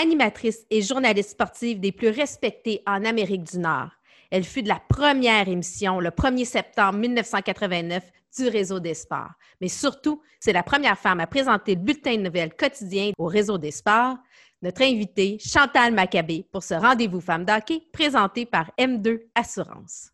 animatrice et journaliste sportive des plus respectées en Amérique du Nord. Elle fut de la première émission, le 1er septembre 1989, du Réseau des sports. Mais surtout, c'est la première femme à présenter le bulletin de nouvelles quotidien au Réseau des sports. Notre invitée, Chantal Maccabé, pour ce rendez-vous femme d'hockey présenté par M2 Assurance.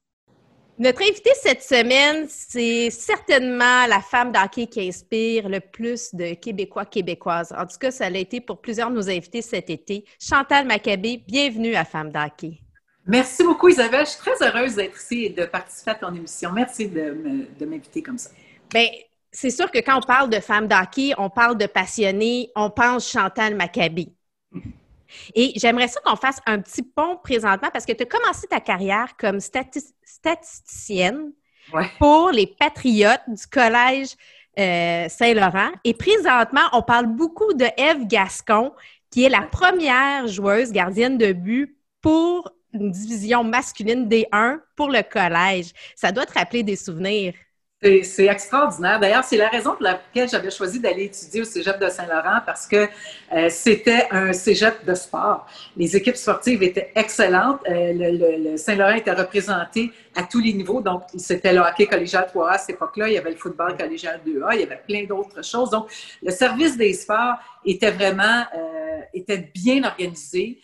Notre invitée cette semaine, c'est certainement la femme d'hockey qui inspire le plus de Québécois, Québécoises. En tout cas, ça l'a été pour plusieurs de nos invités cet été. Chantal Maccabé, bienvenue à Femme d'hockey. Merci beaucoup, Isabelle. Je suis très heureuse d'être ici et de participer à ton émission. Merci de m'inviter comme ça. Bien, c'est sûr que quand on parle de femme d'hockey, on parle de passionnée, on pense Chantal Maccabé. Et j'aimerais ça qu'on fasse un petit pont présentement parce que tu as commencé ta carrière comme statisticienne pour les Patriotes du Collège euh, Saint-Laurent. Et présentement, on parle beaucoup de Eve Gascon, qui est la première joueuse gardienne de but pour une division masculine D1 pour le collège. Ça doit te rappeler des souvenirs. C'est extraordinaire. D'ailleurs, c'est la raison pour laquelle j'avais choisi d'aller étudier au Cégep de Saint-Laurent parce que euh, c'était un cégep de sport. Les équipes sportives étaient excellentes. Euh, le, Saint-Laurent était représenté à tous les niveaux. Donc, c'était le hockey collégial 3A à cette époque-là. Il y avait le football collégial 2A. Il y avait plein d'autres choses. Donc, le service des sports était vraiment euh, était bien organisé.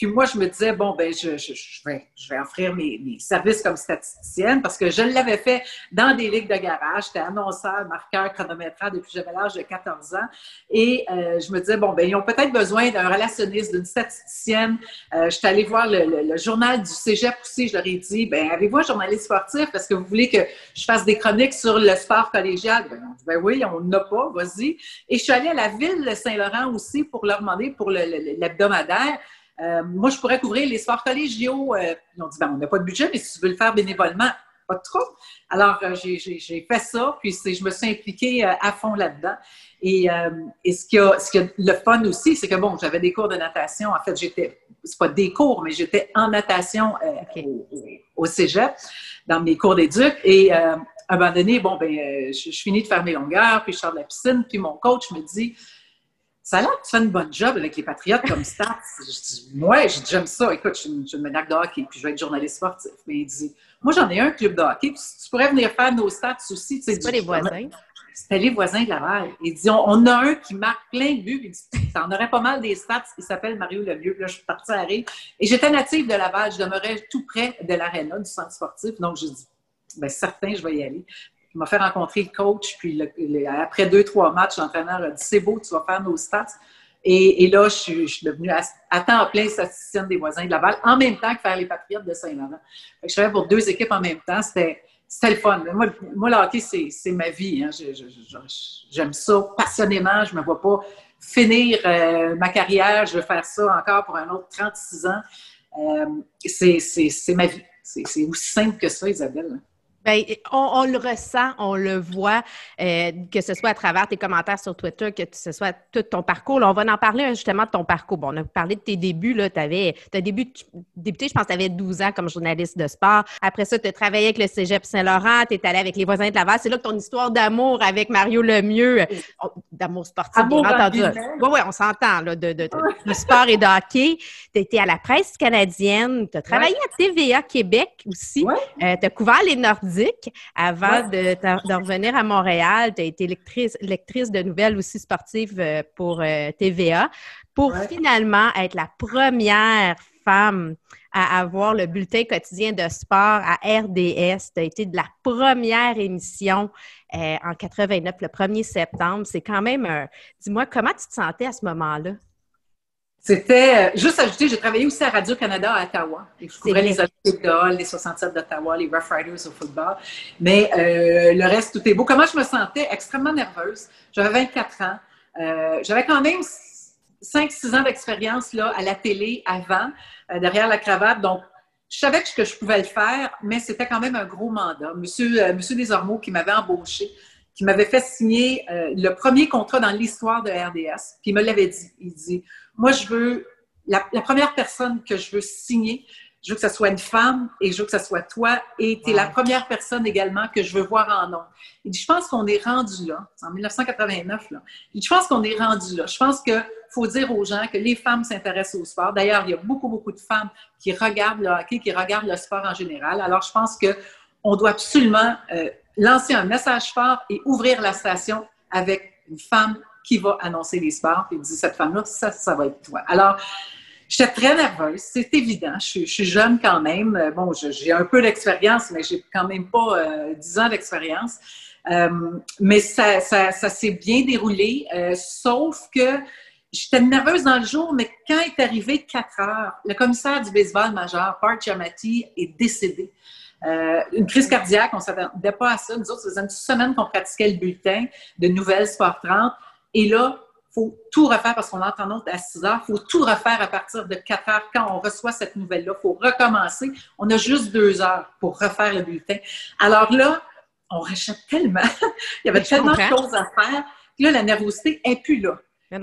Puis moi, je me disais, bon, ben, je, je, vais, je vais offrir mes, mes, services comme statisticienne parce que je l'avais fait dans des ligues de garage. J'étais annonceur, marqueur, chronométreur depuis que j'avais l'âge de 14 ans. Et euh, je me disais, bon, ben, ils ont peut-être besoin d'un relationniste, d'une statisticienne. Euh, je suis allée voir le, le, journal du cégep aussi. Je leur ai dit, ben, avez-vous un journaliste sportif? Parce que vous voulez que je fasse des chroniques sur le sport collégial? Ben, ben oui, on n'a pas, vas-y. Et je suis allée à la ville de Saint-Laurent aussi pour leur demander pour l'hebdomadaire. Euh, moi, je pourrais couvrir les sports collégiaux. Euh, ils ont dit, ben, on n'a pas de budget, mais si tu veux le faire bénévolement, pas de trop. Alors, euh, j'ai fait ça, puis je me suis impliquée à fond là-dedans. Et, ce qui a, ce le fun aussi, c'est que bon, j'avais des cours de natation. En fait, j'étais, c'est pas des cours, mais j'étais en natation au, cégep, dans mes cours d'éduc. Et à un moment donné, bon, ben, je, je, finis de faire mes longueurs, puis je sors de la piscine, puis mon coach me dit, ça a l'air que tu fais une bonne job avec les Patriotes comme stats. je dis, ouais, j'aime ça. Écoute, je suis une, je de hockey, puis je vais être journaliste sportif. Mais il dit, moi, j'en ai un club de hockey, puis tu pourrais venir faire nos stats aussi. C'est pas les voisins. C'était les voisins de Laval. Il dit, on, a un qui marque plein de buts. Il dit, t'en aurais pas mal des stats. Il s'appelle Mario Lemieux. Puis là, je suis partie à rire. Et j'étais native de Laval. Je demeurais tout près de l'aréna, du centre sportif. Donc, j'ai dit, bien, certain, je vais y aller. Il m'a fait rencontrer le coach, puis après deux, trois matchs, l'entraîneur a dit C'est beau, tu vas faire nos stats. Et, là, je suis, devenue à, temps plein statisticienne des voisins de Laval, en même temps que faire les Patriotes de Saint-Laurent. Je travaillais pour deux équipes en même temps. C'était, le fun. Moi, moi c'est, ma vie. Hein. j'aime ça passionnément. Je ne me vois pas finir euh, ma carrière. Je veux faire ça encore pour un autre 36 ans. Euh, c'est, ma vie. C'est, aussi simple que ça, Isabelle. Bien, on, le ressent, on le voit, euh, que ce soit à travers tes commentaires sur Twitter, que ce soit tout ton parcours. on va en parler justement de ton parcours. Bon, on a parlé de tes débuts. Tu avais as débuté, je pense, tu avais 12 ans comme journaliste de sport. Après ça, tu as travaillé avec le Cégep Saint-Laurent, tu es allé avec les voisins de Laval. C'est là que ton histoire d'amour avec Mario Lemieux, d'amour sportif, bien entendu. Oui, oui, on s'entend, de, de, sport et de hockey. Tu étais à la presse canadienne, tu as travaillé à TVA Québec aussi. Euh, tu as couvert les Nordiques avant de, revenir à Montréal. Tu as été lectrice, lectrice de nouvelles aussi sportives euh, pour euh, TVA pour finalement être la première femme à avoir le bulletin quotidien de sport à RDS. Tu as été de la première émission euh, en 89, le 1er septembre. C'est quand même Dis-moi, comment tu te sentais à ce moment-là? C'était, euh, juste ajouter, j'ai travaillé aussi à Radio-Canada à Ottawa. je couvrais les Olympiques de Hall, les 67 d'Ottawa, les Rough Riders au football. Mais euh, le reste, tout est beau. Comment je me sentais? Extrêmement nerveuse. J'avais 24 ans. Euh, j'avais quand même 5-6 ans d'expérience là à la télé avant, derrière la cravate. Donc, je savais que je pouvais le faire, mais c'était quand même un gros mandat. Monsieur, Monsieur Desormeaux qui m'avait embauché, qui m'avait fait signer le premier contrat dans l'histoire de RDS, puis il me l'avait dit. Il dit moi, je veux, la, première personne que je veux signer, je veux que ce soit une femme et je veux que ce soit toi. Et tu es la première personne également que je veux voir en nom. Il dit, je pense qu'on est rendu là. C'est en 1989, là. Il dit, je pense qu'on est rendu là. Je pense qu'il faut dire aux gens que les femmes s'intéressent au sport. D'ailleurs, il y a beaucoup, beaucoup de femmes qui regardent le hockey, qui regardent le sport en général. Alors, je pense qu'on doit absolument euh, lancer un message fort et ouvrir la station avec une femme qui va annoncer les sports. Puis il dit, cette femme-là, ça, ça va être toi. Alors, J'étais très nerveuse, c'est évident. Je, suis jeune quand même. Euh, bon, j'ai un peu d'expérience, mais j'ai quand même pas euh, dix ans d'expérience. Euh, mais ça, ça, ça s'est bien déroulé, sauf que j'étais nerveuse dans le jour, mais quand est arrivé 4 heures, le commissaire du baseball majeur, Bart Giamatti, est décédé. une crise cardiaque, on ne s'attendait pas à ça. Nous autres, ça faisait une semaine qu'on pratiquait le bulletin de Nouvelles Sport 30. Et là, faut tout refaire parce qu'on entend notre à 6 heures. Il faut tout refaire à partir de 4 heures quand on reçoit cette nouvelle-là. Il faut recommencer. On a juste deux heures pour refaire le bulletin. Alors là, on rachète tellement. Il y avait tellement de choses à faire. Puis là, la nervosité n'est plus là.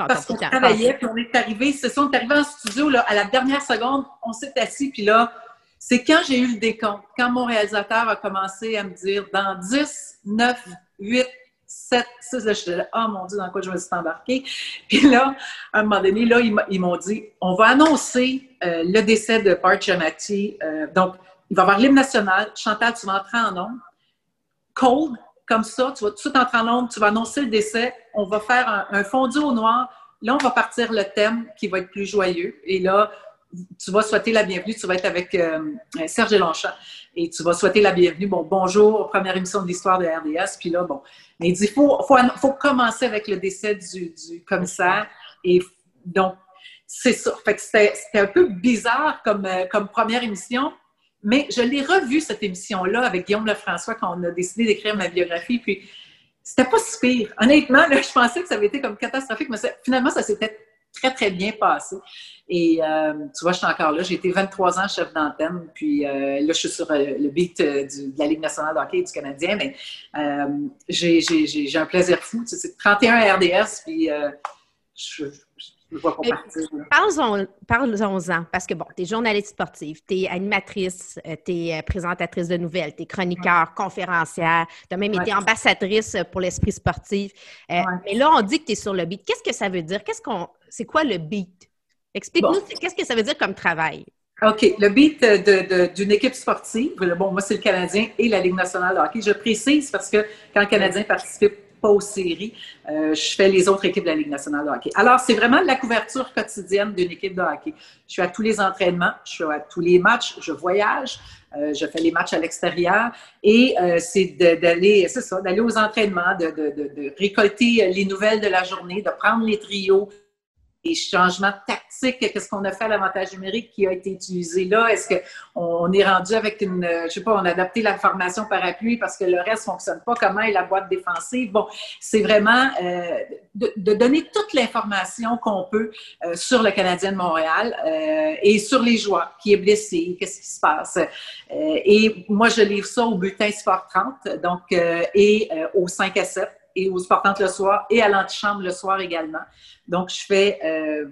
parce qu'on travaillait, puis on est arrivé, c'est ça, on est arrivé en studio, là, à la dernière seconde, on s'est assis, puis là, c'est quand j'ai eu le décompte, quand mon réalisateur a commencé à me dire dans 10, 9, 8, 7, 6, là, j'étais là, oh mon Dieu, dans quoi je me suis embarquée. Puis là, à un moment donné, là, ils m'ont dit, on va annoncer euh, le décès de Bart Giamatti. Euh, donc, il va y avoir l'hymne national. Chantal, tu vas entrer en nombre. Cold, comme ça, tu vas tout entrer en nombre, tu vas annoncer le décès. On va faire un, fondu au noir. Là, on va partir le thème qui va être plus joyeux. Et là, tu vas souhaiter la bienvenue. Tu vas être avec euh, Serge Longchamp et tu vas souhaiter la bienvenue. Bon, bonjour, première émission de l'histoire de RDS. Puis là, bon, mais il dit, il faut, faut, commencer avec le décès du, commissaire. Et donc, c'est ça. Fait que c'était un peu bizarre comme, euh, comme première émission, mais je l'ai revue, cette émission-là, avec Guillaume Lefrançois, quand on a décidé d'écrire ma biographie. Puis, c'était pas si pire. Honnêtement, je pensais que ça avait été comme catastrophique, mais finalement, ça s'était très, très bien passé. Et euh, tu vois, je suis encore là. J'ai été 23 ans chef d'antenne, puis euh, là, je suis sur euh, le beat de la Ligue nationale de hockey du Canadien, mais j'ai un plaisir fou. c'est 31 RDS, puis je, je vois partir. Parlons-en, parce que bon, tu es journaliste sportive, tu es animatrice, tu es présentatrice de nouvelles, tu es chroniqueur, conférencière, tu as même été ambassadrice pour l'esprit sportif. Mais là, on dit que tu es sur le beat. Qu'est-ce que ça veut dire? Qu'est-ce qu'on, c'est quoi le beat? Explique-nous, qu'est-ce que ça veut dire comme travail? OK. Le beat d'une équipe sportive, bon, moi, c'est le Canadien et la Ligue nationale de hockey. Je précise parce que quand le Canadien participe pas aux séries, euh, je fais les autres équipes de la Ligue nationale de hockey. Alors, c'est vraiment la couverture quotidienne d'une équipe de hockey. Je suis à tous les entraînements, je suis à tous les matchs, je voyage, euh, je fais les matchs à l'extérieur et euh, c'est d'aller, c'est ça, d'aller aux entraînements, de, de, récolter les nouvelles de la journée, de prendre les trios, changements tactiques, qu'est-ce qu'on a fait à l'avantage numérique qui a été utilisé là? Est-ce qu'on est rendu avec une, je sais pas, on a adapté la formation parapluie parce que le reste fonctionne pas? Comment est la boîte défensive? Bon, c'est vraiment euh, de, donner toute l'information qu'on peut euh, sur le Canadien de Montréal euh, et sur les joueurs, qui est blessé, qu'est-ce qui se passe? et moi, je livre ça au bulletin Sport 30, donc, et au 5 à 7 et aux sportantes le soir et à l'antichambre le soir également. Donc, je fais, euh,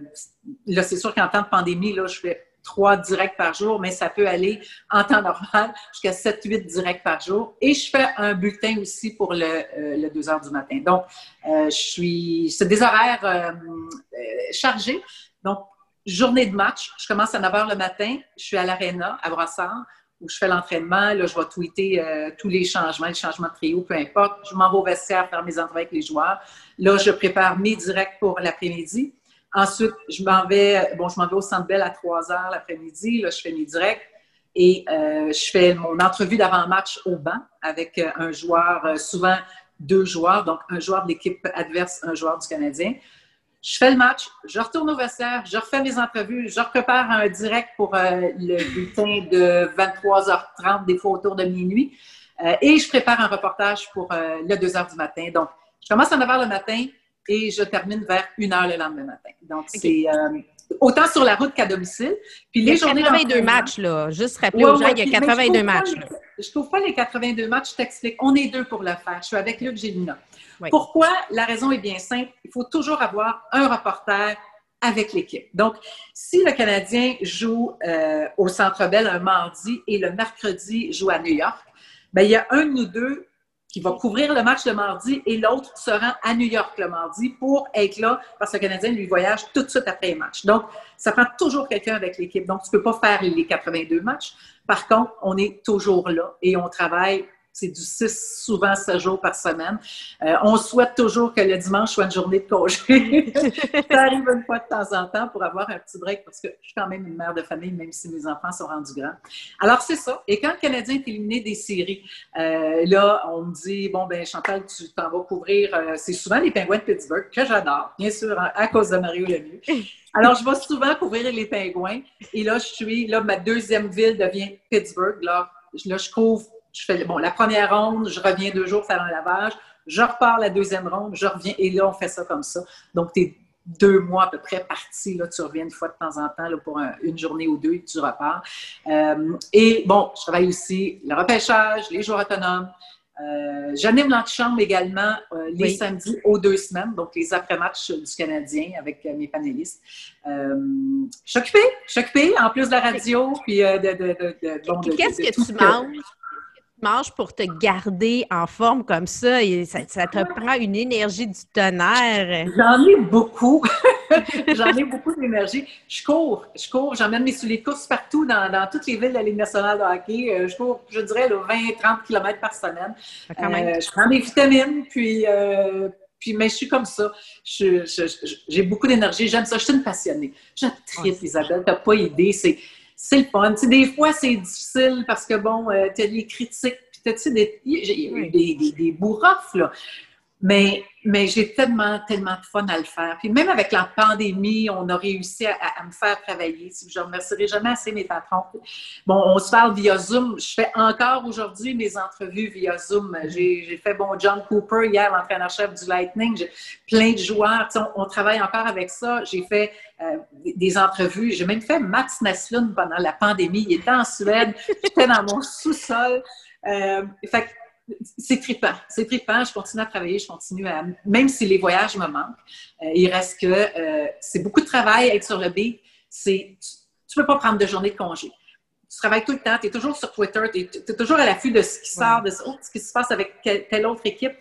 là, c'est sûr qu'en temps de pandémie, là, je fais trois directs par jour, mais ça peut aller en temps normal jusqu'à 7-8 directs par jour. Et je fais un bulletin aussi pour le, euh, le 2 heures du matin. Donc, euh, je suis, c'est des horaires chargés. Donc, journée de match, je commence à 9 h le matin, je suis à l'Arena à Brassard où je fais l'entraînement. Là, je vais tweeter euh, tous les changements, les changements de trio, peu importe. Je m'en vais au vestiaire faire mes entretiens avec les joueurs. Là, je prépare mes directs pour l'après-midi. Ensuite, je m'en vais, bon, je m'en vais au Centre Bell à 3 heures l'après-midi. Là, je fais mes directs et euh, je fais mon entrevue d'avant-match au banc avec euh, un joueur, souvent deux joueurs, donc un joueur de l'équipe adverse, un joueur du Canadien je fais le match, je retourne au vestiaire, je refais mes entrevues, je prépare un direct pour euh, le bulletin de 23h30, des fois autour de minuit, euh, et je prépare un reportage pour euh, le 2h du matin. Donc, je commence à 9h le matin et je termine vers 1h le lendemain matin. Donc, c'est autant sur la route qu'à domicile. Puis les il y a 82 matchs, là. Juste rappeler aux gens, il y a 82 matchs. Je trouve pas les 82 matchs, je t'explique. On est deux pour le faire. Je suis avec Luc Gélina. Pourquoi? La raison est bien simple. Il faut toujours avoir un reporter avec l'équipe. Donc, si le Canadien joue euh, au Centre Bell un mardi et le mercredi joue à New York, bien, il y a un ou deux qui va couvrir le match le mardi et l'autre se rend à New York le mardi pour être là parce que le Canadien lui voyage tout de suite après les matchs. Donc, ça prend toujours quelqu'un avec l'équipe. Donc, tu ne peux pas faire les 82 matchs. Par contre, on est toujours là et on travaille c'est du 6, souvent 7 jours par semaine. Euh, on souhaite toujours que le dimanche soit une journée de congé. ça arrive une fois de temps en temps pour avoir un petit break parce que je suis quand même une mère de famille, même si mes enfants sont rendus grands. Alors, c'est ça. Et quand le Canadien est éliminé des séries, euh, là, on me dit, bon, ben Chantal, tu t'en vas couvrir. Euh, c'est souvent les Pingouins de Pittsburgh, que j'adore, bien sûr, à cause de Mario Lemieux. Alors, je vais souvent couvrir les Pingouins. Et là, je suis, là, ma deuxième ville devient Pittsburgh. Là, là je couvre je fais bon, la première ronde, je reviens deux jours faire un lavage, je repars la deuxième ronde, je reviens, et là, on fait ça comme ça. Donc, tu es deux mois à peu près parti, là, tu reviens une fois de temps en temps là, pour une journée ou deux et tu repars. Euh, et bon, je travaille aussi le repêchage, les jours autonomes. Euh, J'anime l'antichambre également euh, les samedis aux deux semaines, donc les après-matchs du Canadien avec mes panélistes. Euh, je suis occupée, je suis occupée, en plus de la radio, puis de... de, de, Qu'est-ce que tu manges? Manges pour te garder en forme comme ça? Et ça, te prend une énergie du tonnerre. J'en ai beaucoup. J'en ai beaucoup d'énergie. Je cours, je cours, j'emmène mes souliers de course partout dans, toutes les villes de la Ligue nationale de hockey. Euh, je cours, je dirais, 20-30 km par semaine. Euh, je prends des vitamines, puis, euh, puis mais je suis comme ça. J'ai beaucoup d'énergie, j'aime ça. Je suis une passionnée. Je tripe, Isabelle, t'as pas idée. C'est c'est le fun. des fois, c'est difficile parce que, bon, euh, tu as des critiques, puis tu as des, des, des, des là. Mais, mais j'ai tellement, tellement de fun à le faire. Puis même avec la pandémie, on a réussi à, me faire travailler. Je ne remercierai jamais assez mes patrons. Bon, on se parle via Zoom. Je fais encore aujourd'hui mes entrevues via Zoom. J'ai fait, bon, John Cooper hier, l'entraîneur-chef du Lightning. Plein de joueurs. On, on, travaille encore avec ça. J'ai fait euh, des entrevues. J'ai même fait Max Naslund pendant la pandémie. Il était en Suède. J'étais dans mon sous-sol. Euh, fait c'est trippant. C'est trippant. Je continue à travailler, je continue à. Même si les voyages me manquent, euh, il reste que euh, c'est beaucoup de travail être sur le. C'est, tu ne peux pas prendre de journée de congé. Tu travailles tout le temps, tu es toujours sur Twitter, tu es, toujours à l'affût de ce qui sort, de oh, ce qui se passe avec telle autre équipe.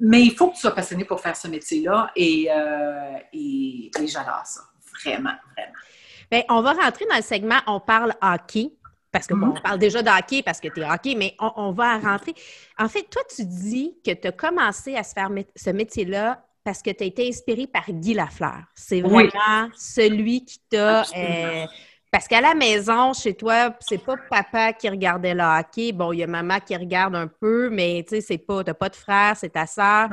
Mais il faut que tu sois passionné pour faire ce métier-là et, euh, et, j'adore ça. Vraiment, vraiment. Bien, on va rentrer dans le segment On parle hockey. Parce que, bon, mm-hmm. on parle déjà d'hockey parce que tu es hockey, mais on, va rentrer. En fait, toi, tu dis que tu as commencé à se faire ce métier-là parce que tu as été inspiré par Guy Lafleur. C'est vraiment celui qui t'a parce qu'à la maison, chez toi, c'est pas papa qui regardait le hockey. Bon, il y a maman qui regarde un peu, mais tu sais, c'est pas, t'as pas de frère, c'est ta sœur.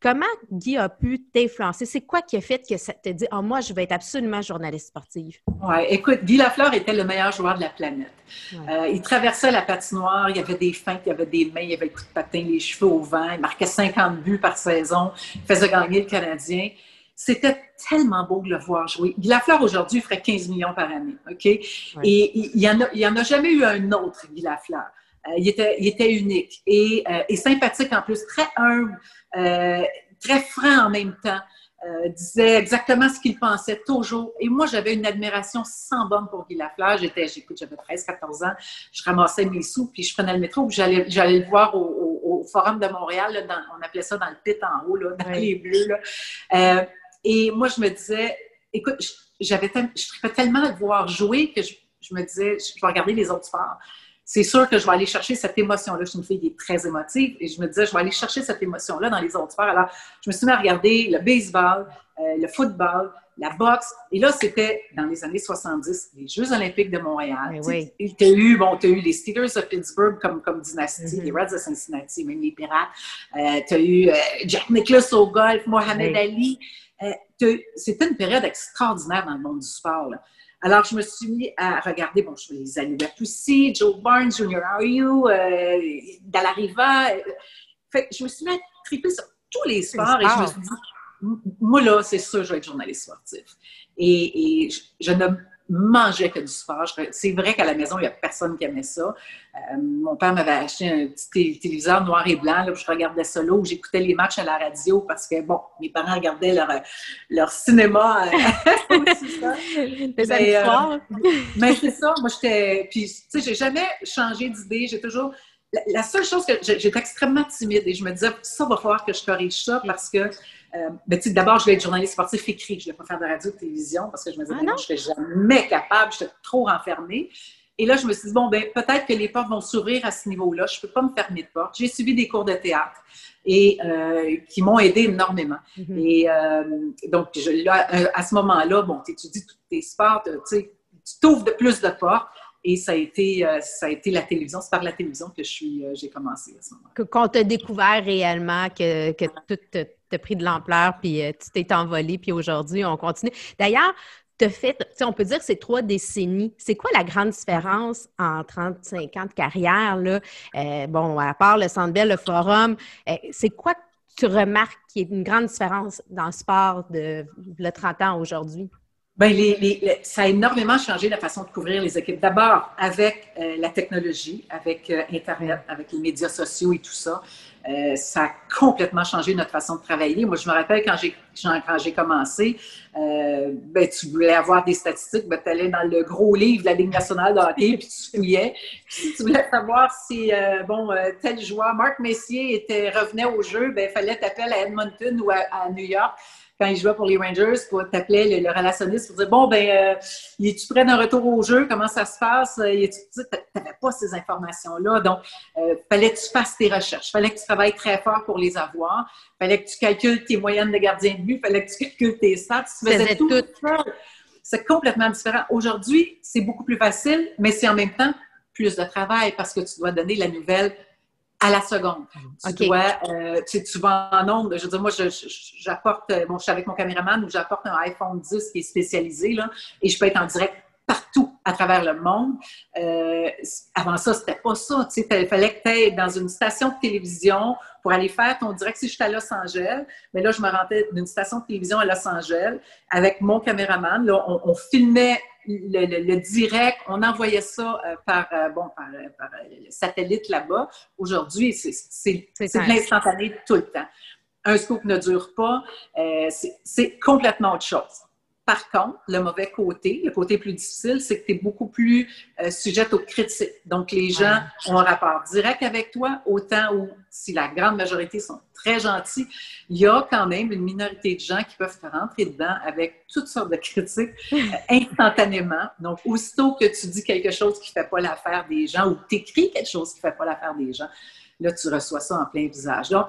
comment Guy a pu t'influencer? C'est quoi qui a fait que ça te dit, oh, moi, je vais être absolument journaliste sportive? Oui, écoute, Guy Lafleur était le meilleur joueur de la planète. Euh, il traversait la patinoire, il y avait des feintes, il y avait des mains, il y avait le coup de patin, les cheveux au vent, il marquait 50 buts par saison, il faisait gagner le Canadien. C'était tellement beau de le voir jouer. Guy Lafleur, aujourd'hui, ferait 15 millions par année, OK? Et il n'y en, en, a jamais eu un autre, Guy Lafleur. Euh, il, était, il était unique et, euh, et, sympathique en plus, très humble, euh, très franc en même temps. disait exactement ce qu'il pensait toujours. Et moi, j'avais une admiration sans borne pour Guy Lafleur. J'étais, j'écoute, j'avais 13, 14 ans. Je ramassais mes sous, puis je prenais le métro, puis j'allais, j'allais le voir au, Forum de Montréal. dans, on appelait ça dans le pit en haut, là, dans les bleus. Là. Et moi, je me disais, écoute, j'avais je tripais tellement de voir jouer que je, me disais, je vais regarder les autres sports. C'est sûr que je vais aller chercher cette émotion-là. Je suis une fille qui est très émotive et je me disais, je vais aller chercher cette émotion-là dans les autres sports. Alors, je me suis mis à regarder le baseball, euh, le football, la boxe. Et là, c'était dans les années 70, les Jeux olympiques de Montréal. Oui. Tu as eu, bon, eu les Steelers de Pittsburgh comme, comme dynastie, mm-hmm. les Reds de Cincinnati, même les Pirates. Euh, tu as eu euh, Jack Nicklaus au golf, Mohamed Ali. Euh, c'était une période extraordinaire dans le monde du sport. Alors, je me suis mis à regarder, bon, je les Alibert Poussy, Joe Barnes, Junior Are You, euh, Dallariva. Euh, fait, je me suis mis à triper sur tous les sports et je me suis dit, moi, là, c'est sûr, je vais être journaliste sportif. Et, je, ne mangeais que du sport. C'est vrai qu'à la maison, il n'y a personne qui aimait ça. Euh, mon père m'avait acheté un petit téléviseur noir et blanc, là, où je regardais ça là, où j'écoutais les matchs à la radio parce que, bon, mes parents regardaient leur, leur cinéma. Euh, mais, euh, mais c'est ça, moi, j'étais... Puis, tu sais, j'ai jamais changé d'idée. J'ai toujours... La, seule chose que... J'étais extrêmement timide et je me disais, ça va falloir que je corrige ça parce que euh, ben, d'abord, je vais être journaliste sportif écrit. Je ne vais pas faire de radio de télévision parce que je me disais, ah, ben, je ne serais jamais capable, j'étais trop renfermée. Et là, je me suis dit, bon, ben, peut-être que les portes vont s'ouvrir à ce niveau-là. Je ne peux pas me fermer de porte. J'ai suivi des cours de théâtre et euh, qui m'ont aidé énormément. Mm-hmm. Et euh, donc, je, à ce moment-là, bon, tu étudies tous tes sports, tu t'ouvres de plus de portes. Et ça a été, ça a été la télévision. C'est par la télévision que suis, j'ai commencé à ce moment-là. Quand tu as découvert réellement que, que tout t'as pris de l'ampleur, puis euh, tu t'es envolé, puis aujourd'hui, on continue. D'ailleurs, tu fait, on peut dire que c'est trois décennies. C'est quoi la grande différence en 35 ans de carrière? Là? Euh, bon, à part le Centre Bell, le Forum, euh, c'est quoi que tu remarques qui est une grande différence dans le sport de le 30 ans aujourd'hui? Bien, ça a énormément changé la façon de couvrir les équipes. D'abord, avec la technologie, avec Internet, avec les médias sociaux et tout ça. Euh, ça a complètement changé notre façon de travailler. Moi, je me rappelle quand j'ai, quand j'ai commencé, euh, ben, tu voulais avoir des statistiques, ben, tu allais dans le gros livre de la Ligue nationale de hockey, puis tu fouillais. si tu voulais savoir si, euh, bon, tel joueur, Marc Messier, était, revenait au jeu, ben, il fallait t'appeler à Edmonton ou à New York quand il jouait pour les Rangers, pour t'appeler le, relationniste pour dire bon ben euh, es-tu prêt d'un retour au jeu? Comment ça se passe? Euh, Tu n'avais pas ces informations là, donc euh, fallait que tu fasses tes recherches, fallait que tu travailles très fort pour les avoir, fallait que tu calcules tes moyennes de gardien de but, fallait que tu calcules tes stats, tu faisais tout. C'est complètement différent. Aujourd'hui, c'est beaucoup plus facile, mais c'est en même temps plus de travail parce que tu dois donner la nouvelle à la seconde. Tu dois, euh, tu, tu, vas en ondes. Je veux dire, moi, j'apporte, bon, je suis avec mon caméraman où j'apporte un iPhone 10 qui est spécialisé, là, et je peux être en direct partout à travers le monde. Euh, avant ça, c'était pas ça. Tu sais, il fallait que tu ailles dans une station de télévision pour aller faire ton direct. Si j'étais à Los Angeles, mais là, je me rendais d'une station de télévision à Los Angeles avec mon caméraman. Là, on, filmait le, direct, on envoyait ça euh, par, euh, bon, par, par satellite là-bas. Aujourd'hui, c'est de l'instantané tout le temps. Un scoop ne dure pas. c'est complètement autre chose. Par contre, le mauvais côté, le côté plus difficile, c'est que tu es beaucoup plus euh, sujette aux critiques. Donc, les gens ont un rapport direct avec toi, autant où, si la grande majorité sont très gentils, il y a quand même une minorité de gens qui peuvent te rentrer dedans avec toutes sortes de critiques euh, instantanément. Donc, aussitôt que tu dis quelque chose qui ne fait pas l'affaire des gens ou tu écris quelque chose qui ne fait pas l'affaire des gens, là, tu reçois ça en plein visage. Donc,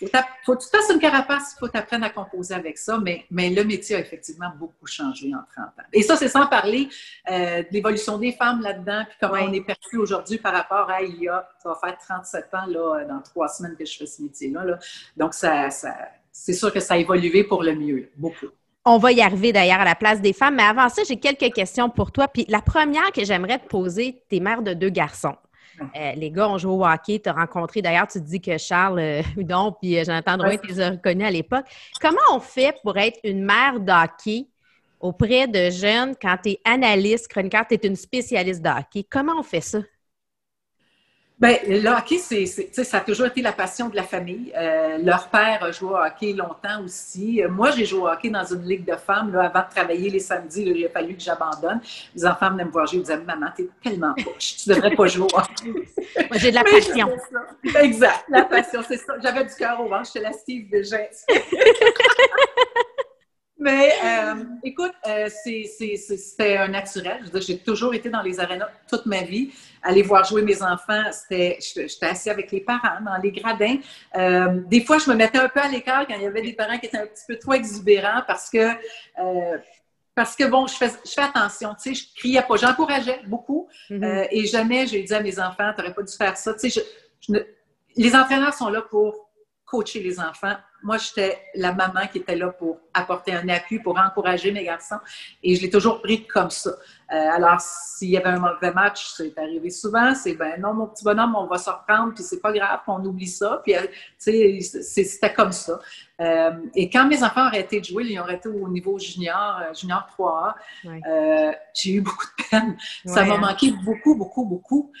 faut, faut que tu fasses une carapace, il faut t'apprendre à composer avec ça, mais, mais le métier a effectivement beaucoup changé en 30 ans. Et ça, c'est sans parler euh, de l'évolution des femmes là-dedans, puis comment on est perçu aujourd'hui par rapport à il y a, ça va faire 37 ans, là, dans trois semaines que je fais ce métier-là. Donc, ça, ça c'est sûr que ça a évolué pour le mieux, beaucoup. On va y arriver d'ailleurs à la place des femmes, mais avant ça, j'ai quelques questions pour toi. Puis la première que j'aimerais te poser, tu es mère de deux garçons. Euh, les gars ont joué au hockey, tu as rencontré, d'ailleurs, tu te dis que Charles euh, Hudon puis euh, Jonathan Drouin, tu les as reconnus à l'époque. Comment on fait pour être une mère d'hockey auprès de jeunes quand tu es analyste, chroniqueur, tu es une spécialiste de hockey? Comment on fait ça? Bien, le hockey, c'est, ça a toujours été la passion de la famille. Euh, leur père a joué au hockey longtemps aussi. Euh, moi, j'ai joué au hockey dans une ligue de femmes. Là, avant de travailler les samedis, il a fallu que j'abandonne. Les enfants venaient me voir jouer. Ils disaient Maman, t'es tellement poche. Tu devrais pas jouer au hockey. moi, j'ai de la passion. Exact, la passion, c'est ça. J'avais du cœur au ventre. J'étais la Steve de gestes. Mais euh, écoute, euh, c'était un naturel. J'ai toujours été dans les arénas toute ma vie. Aller voir jouer mes enfants, c'était, j'étais assis avec les parents dans les gradins. Euh, des fois, je me mettais un peu à l'écart quand il y avait des parents qui étaient un petit peu trop exubérants parce que, parce que bon, je fais, je fais attention. Tu sais, je criais pas, j'encourageais beaucoup mm-hmm. et jamais j'ai dit à mes enfants, tu n'aurais pas dû faire ça. Tu sais, les entraîneurs sont là pour coacher les enfants. Moi, j'étais la maman qui était là pour apporter un appui, pour encourager mes garçons. Et je l'ai toujours pris comme ça. Euh, alors, s'il y avait un mauvais match, c'est arrivé souvent, c'est ben non, mon petit bonhomme, on va se reprendre, puis c'est pas grave, on oublie ça. Puis, euh, tu sais, c'était comme ça. Euh, et quand mes enfants ont arrêté de jouer, ils ont arrêté au niveau junior, junior 3A, j'ai eu beaucoup de peine. ça m'a hein. manqué beaucoup, beaucoup, beaucoup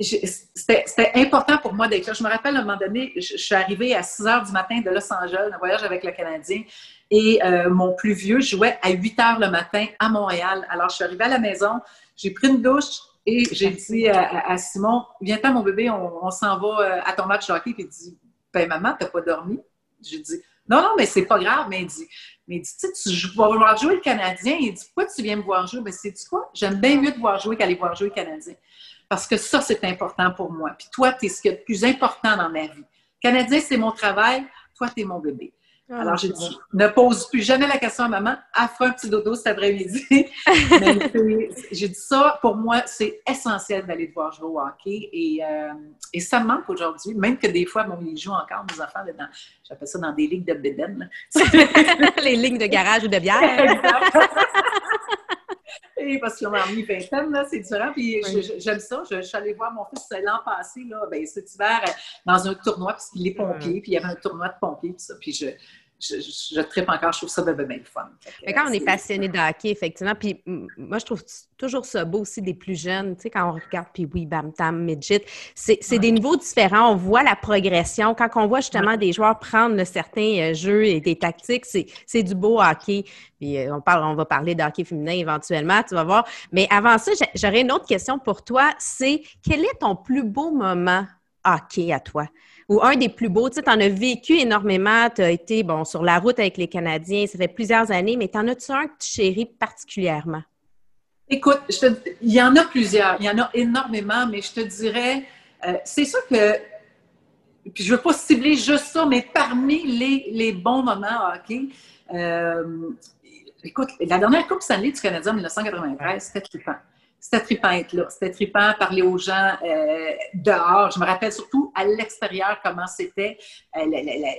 c'était important pour moi d'être là. Je me rappelle, à un moment donné, je, suis arrivée à 6 heures du matin de Los Angeles, un voyage avec le Canadien, et euh, mon plus vieux jouait à 8 heures le matin à Montréal. Alors, je suis arrivée à la maison, j'ai pris une douche et j'ai dit à, Simon, viens-t'en, mon bébé, on, s'en va euh, à ton match de hockey. Puis il dit, ben maman, t'as pas dormi? J'ai dit, non, non, mais c'est pas grave. Mais il dit, mais tu sais, tu vas voir jouer le Canadien. Il dit, pourquoi tu viens me voir jouer? Ben, c'est tu quoi? J'aime bien mieux te voir jouer qu'aller voir jouer le Canadien. Parce que ça, c'est important pour moi. Puis toi, tu es ce qui est le plus important dans ma vie. Canadien, c'est mon travail. Toi, tu es mon bébé. Ah, Alors, j'ai dit, ne pose plus jamais la question à maman, fera un petit dodo cet après-midi. j'ai dit ça, pour moi, c'est essentiel d'aller devoir jouer au hockey et, euh, et ça me manque aujourd'hui, même que des fois, bon, ils jouent encore, mes enfants, dans, j'appelle ça dans des ligues de bédaine. Les lignes de garage ou de bière. parce qu'ils ont mis vingtaine, là, c'est différent. Puis j'aime ça. Je, suis allée voir mon fils l'an passé, là, ben, cet hiver, dans un tournoi, puisqu'il est pompier, puis il y avait un tournoi de pompiers, tout ça. Puis je, je, je, tripe encore, je trouve ça bien, bien fun. Mais quand on est passionné de hockey, effectivement, puis moi, je trouve toujours ça beau aussi des plus jeunes, tu sais, quand on regarde, puis oui, Bam Tam, Midget, c'est des niveaux différents, on voit la progression. Quand on voit justement des joueurs prendre certains euh, jeux et des tactiques, c'est du beau hockey. Puis euh, on, parle, on va parler de hockey féminin éventuellement, tu vas voir. Mais avant ça, j'aurais une autre question pour toi, c'est quel est ton plus beau moment hockey à toi? Ou un des plus beaux? Tu en as vécu énormément, tu as été bon, sur la route avec les Canadiens, ça fait plusieurs années, mais t'en as-tu un que tu chéris particulièrement? Écoute, il y en a plusieurs, il y en a énormément, mais je te dirais, euh, c'est sûr que, puis je ne veux pas cibler juste ça, mais parmi les, bons moments hockey, euh, écoute, la dernière Coupe Stanley du Canadien en 1993, c'était trippant. C'était trippant être là. C'était trippant parler aux gens euh, dehors. Je me rappelle surtout à l'extérieur comment c'était. Euh,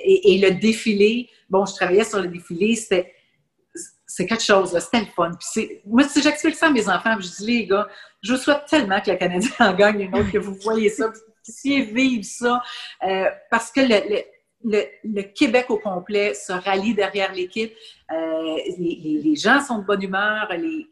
et, le défilé, bon, je travaillais sur le défilé, c'était c'est quelque chose, c'était le fun. Moi, si j'explique ça à mes enfants, je dis, les gars, je vous souhaite tellement que le Canadien en gagne une autre, que vous voyez ça, que vous puissiez vivre ça, euh, parce que le, le, Québec au complet se rallie derrière l'équipe. Les, les, gens sont de bonne humeur. Les,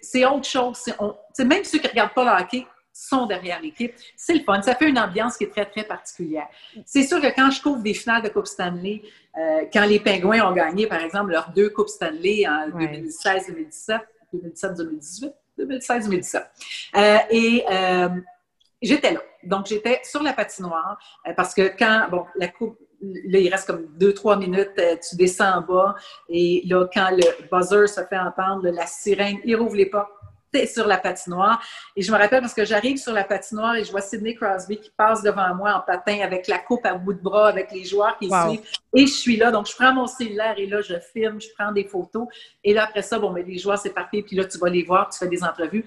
c'est autre chose. On, même ceux qui ne regardent pas le hockey sont derrière l'équipe. C'est le fun. Ça fait une ambiance qui est très, très particulière. C'est sûr que quand je couvre des finales de Coupe Stanley, euh, quand les Pingouins ont gagné, par exemple, leurs deux Coupes Stanley en 2016-2017, 2017-2018, 2016-2017. et euh, j'étais là. Donc, j'étais sur la patinoire euh, parce que quand, bon, la Coupe, là, il reste comme deux, trois minutes, euh, tu descends en bas, et là, quand le buzzer se fait entendre, la sirène, il rouvre les portes, t'es sur la patinoire. Et je me rappelle parce que j'arrive sur la patinoire et je vois Sidney Crosby qui passe devant moi en patin avec la coupe à bout de bras, avec les joueurs qui suivent. Et je suis là, donc je prends mon cellulaire et là, je filme, je prends des photos. Et là, après ça, bon, mais les joueurs, c'est parti, puis là, tu vas les voir, tu fais des entrevues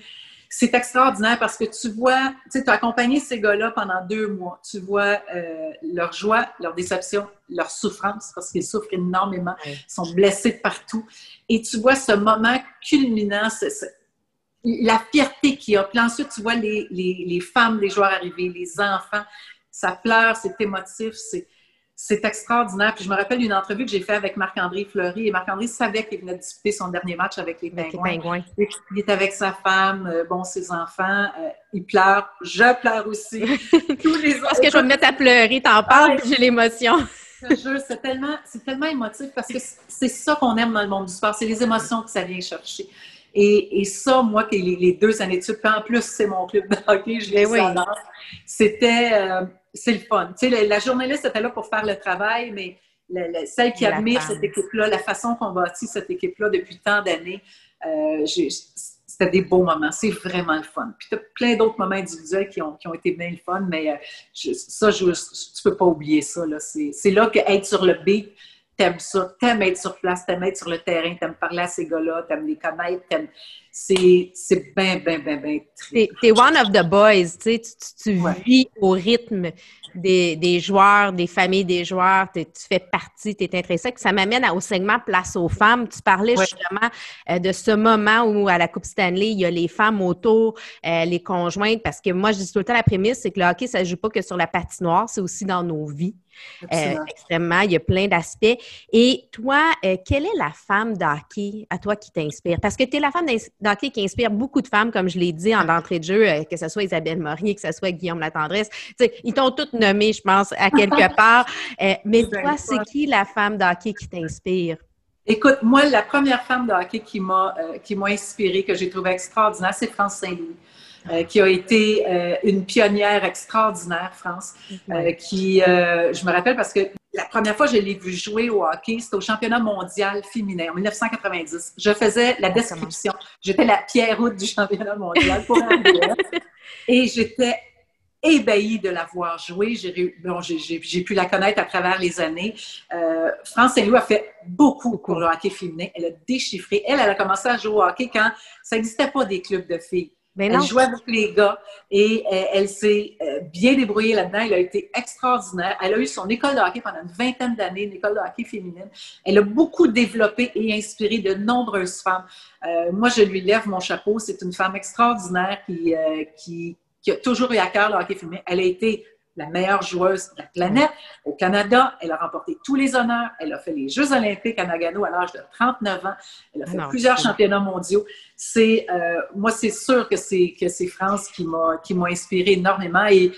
c'est extraordinaire parce que tu vois, tu as accompagné ces gars-là pendant deux mois. Tu vois euh, leur joie, leur déception, leur souffrance parce qu'ils souffrent énormément, ils sont blessés de partout. Et tu vois ce moment culminant, la fierté qu'il y a. Puis ensuite, tu vois les, les, les femmes, les joueurs arriver, les enfants. Ça pleure, c'est émotif, c'est c'est extraordinaire. Puis je me rappelle une entrevue que j'ai faite avec Marc-André Fleury. Et Marc-André savait qu'il venait de disputer son dernier match avec les Pingouins. Il est avec sa femme, euh, bon, ses enfants. Euh, il pleure. Je pleure aussi. Tous les Parce que je vais me mettre à pleurer. T'en parles, j'ai l'émotion. c'est tellement, tellement émotif parce que c'est ça qu'on aime dans le monde du sport. C'est les émotions que ça vient chercher. Et, et ça, moi, les, les deux années de en plus, c'est mon club de hockey, je l'ai ben oui. C'était... Euh, c'est le fun. Tu sais, la, journaliste était là pour faire le travail, mais celle qui admire cette équipe-là, la façon qu'on bâtit cette équipe-là depuis tant d'années, euh, c'était des beaux moments. C'est vraiment le fun. Puis tu as plein d'autres moments individuels qui ont, qui ont, été bien le fun, mais euh, ça, je, tu peux pas oublier ça. C'est là qu'être sur le beat, t'aimes ça, t'aimes être sur place, t'aimes être sur le terrain, t'aimes parler à ces gars-là, t'aimes les connaître, t'aimes... C'est, c'est bien, bien, bien, bien T'es, t'es one of the boys, tu sais, tu, tu vis au rythme des, des, joueurs, des familles des joueurs, tu fais partie, tu es intrinsèque. Ça m'amène au segment Place aux femmes. Tu parlais justement euh, de ce moment où à la Coupe Stanley, il y a les femmes autour, euh, les conjointes, parce que moi, je dis tout le temps la prémisse, c'est que le hockey, ça ne joue pas que sur la patinoire, c'est aussi dans nos vies. Euh, extrêmement. Il y a plein d'aspects. Et toi, euh, quelle est la femme d'hockey à toi qui t'inspire? Parce que tu es la femme d'hockey qui inspire beaucoup de femmes, comme je l'ai dit en entrée de jeu, euh, que ce soit Isabelle Morier, que ce soit Guillaume Latendresse. ils t'ont toutes nommées, je pense, à quelque part. mais toi, c'est qui la femme d'hockey qui t'inspire? Écoute, moi, la première femme de hockey qui m'a qui m'a inspirée, que j'ai trouvée extraordinaire, c'est France Saint-Louis. Euh, qui a été euh, une pionnière extraordinaire, France, euh, qui, je me rappelle parce que la première fois que je l'ai vue jouer au hockey, c'était au championnat mondial féminin en 1990. Je faisais la description. J'étais la pierre haute du championnat mondial pour Et j'étais ébahie de la voir jouer. J'ai pu la connaître à travers les années. France Saint-Louis a fait beaucoup pour le hockey féminin. Elle a déchiffré. Elle, elle a commencé à jouer au hockey quand ça n'existait pas des clubs de filles. Ben elle jouait avec les gars et euh, elle, s'est euh, bien débrouillée là-dedans. Elle a été extraordinaire. Elle a eu son école de hockey pendant une vingtaine d'années, une école de hockey féminine. Elle a beaucoup développé et inspiré de nombreuses femmes. Euh, moi, je lui lève mon chapeau. C'est une femme extraordinaire qui, qui, qui, a toujours eu à cœur le hockey féminin. Elle a été la meilleure joueuse de la planète. Au Canada, elle a remporté tous les honneurs. Elle a fait les Jeux olympiques à Nagano à l'âge de 39 ans. Elle a fait ah plusieurs championnats mondiaux. C'est, euh, moi, c'est sûr que c'est, que c'est France qui m'a, qui m'a inspiré énormément. Et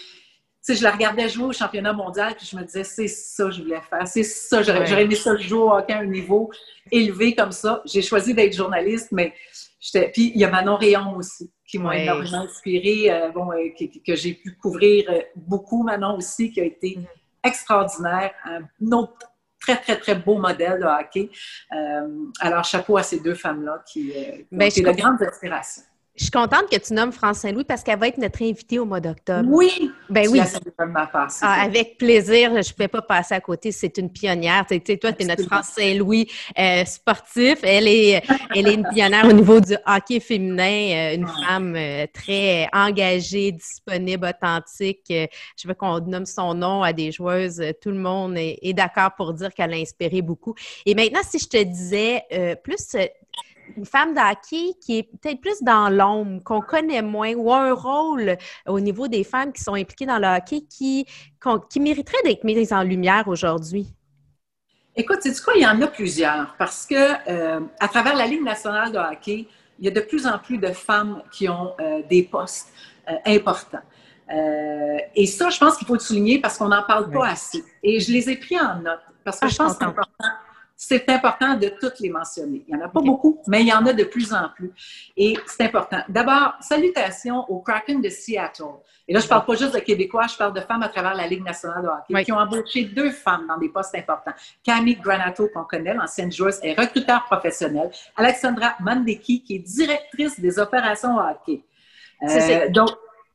je la regardais jouer au championnat mondial, puis je me disais, c'est ça que je voulais faire, c'est ça, j'aurais, j'aurais aimé ça jouer au hockey à un niveau élevé comme ça. J'ai choisi d'être journaliste, mais. Puis il y a Manon Réon aussi qui m'ont énormément inspiré, euh, bon, euh, que, j'ai pu couvrir euh, beaucoup. Manon aussi, qui a été mm-hmm. extraordinaire. Un autre très, très, très beau modèle de hockey. alors, chapeau à ces deux femmes-là qui, qui ben, ont été de grandes inspirations. Je suis contente que tu nommes France Saint-Louis parce qu'elle va être notre invitée au mois d'octobre. Oui! Ben oui. Ah, avec plaisir. Je ne pouvais pas passer à côté. C'est une pionnière. Tu sais, toi, tu es notre France Saint-Louis euh, sportif. Elle est, elle est une pionnière au niveau du hockey féminin. Euh, une femme euh, très engagée, disponible, authentique. je veux qu'on nomme son nom à des joueuses. Tout le monde est, est d'accord pour dire qu'elle a inspiré beaucoup. Et maintenant, si je te disais plus une femme d'hockey qui est peut-être plus dans l'ombre, qu'on connaît moins, ou un rôle au niveau des femmes qui sont impliquées dans le hockey qui, qui mériterait d'être mise en lumière aujourd'hui? Écoute, sais quoi? Il y en a plusieurs parce que euh, à travers la Ligue nationale de hockey, il y a de plus en plus de femmes qui ont euh, des postes euh, importants. et ça, je pense qu'il faut le souligner parce qu'on n'en parle pas assez. Et je les ai pris en note parce que ah, je pense que c'est important c'est important de toutes les mentionner. Il n'y en a pas beaucoup, mais il y en a de plus en plus. Et c'est important. D'abord, salutations au Kraken de Seattle. Et là, je ne parle pas juste de Québécois, je parle de femmes à travers la Ligue nationale de hockey qui ont embauché deux femmes dans des postes importants. Camille Granato, qu'on connaît, l'ancienne joueuse, est recruteur professionnel. Alexandra Mandeki, qui est directrice des opérations hockey. Euh, donc,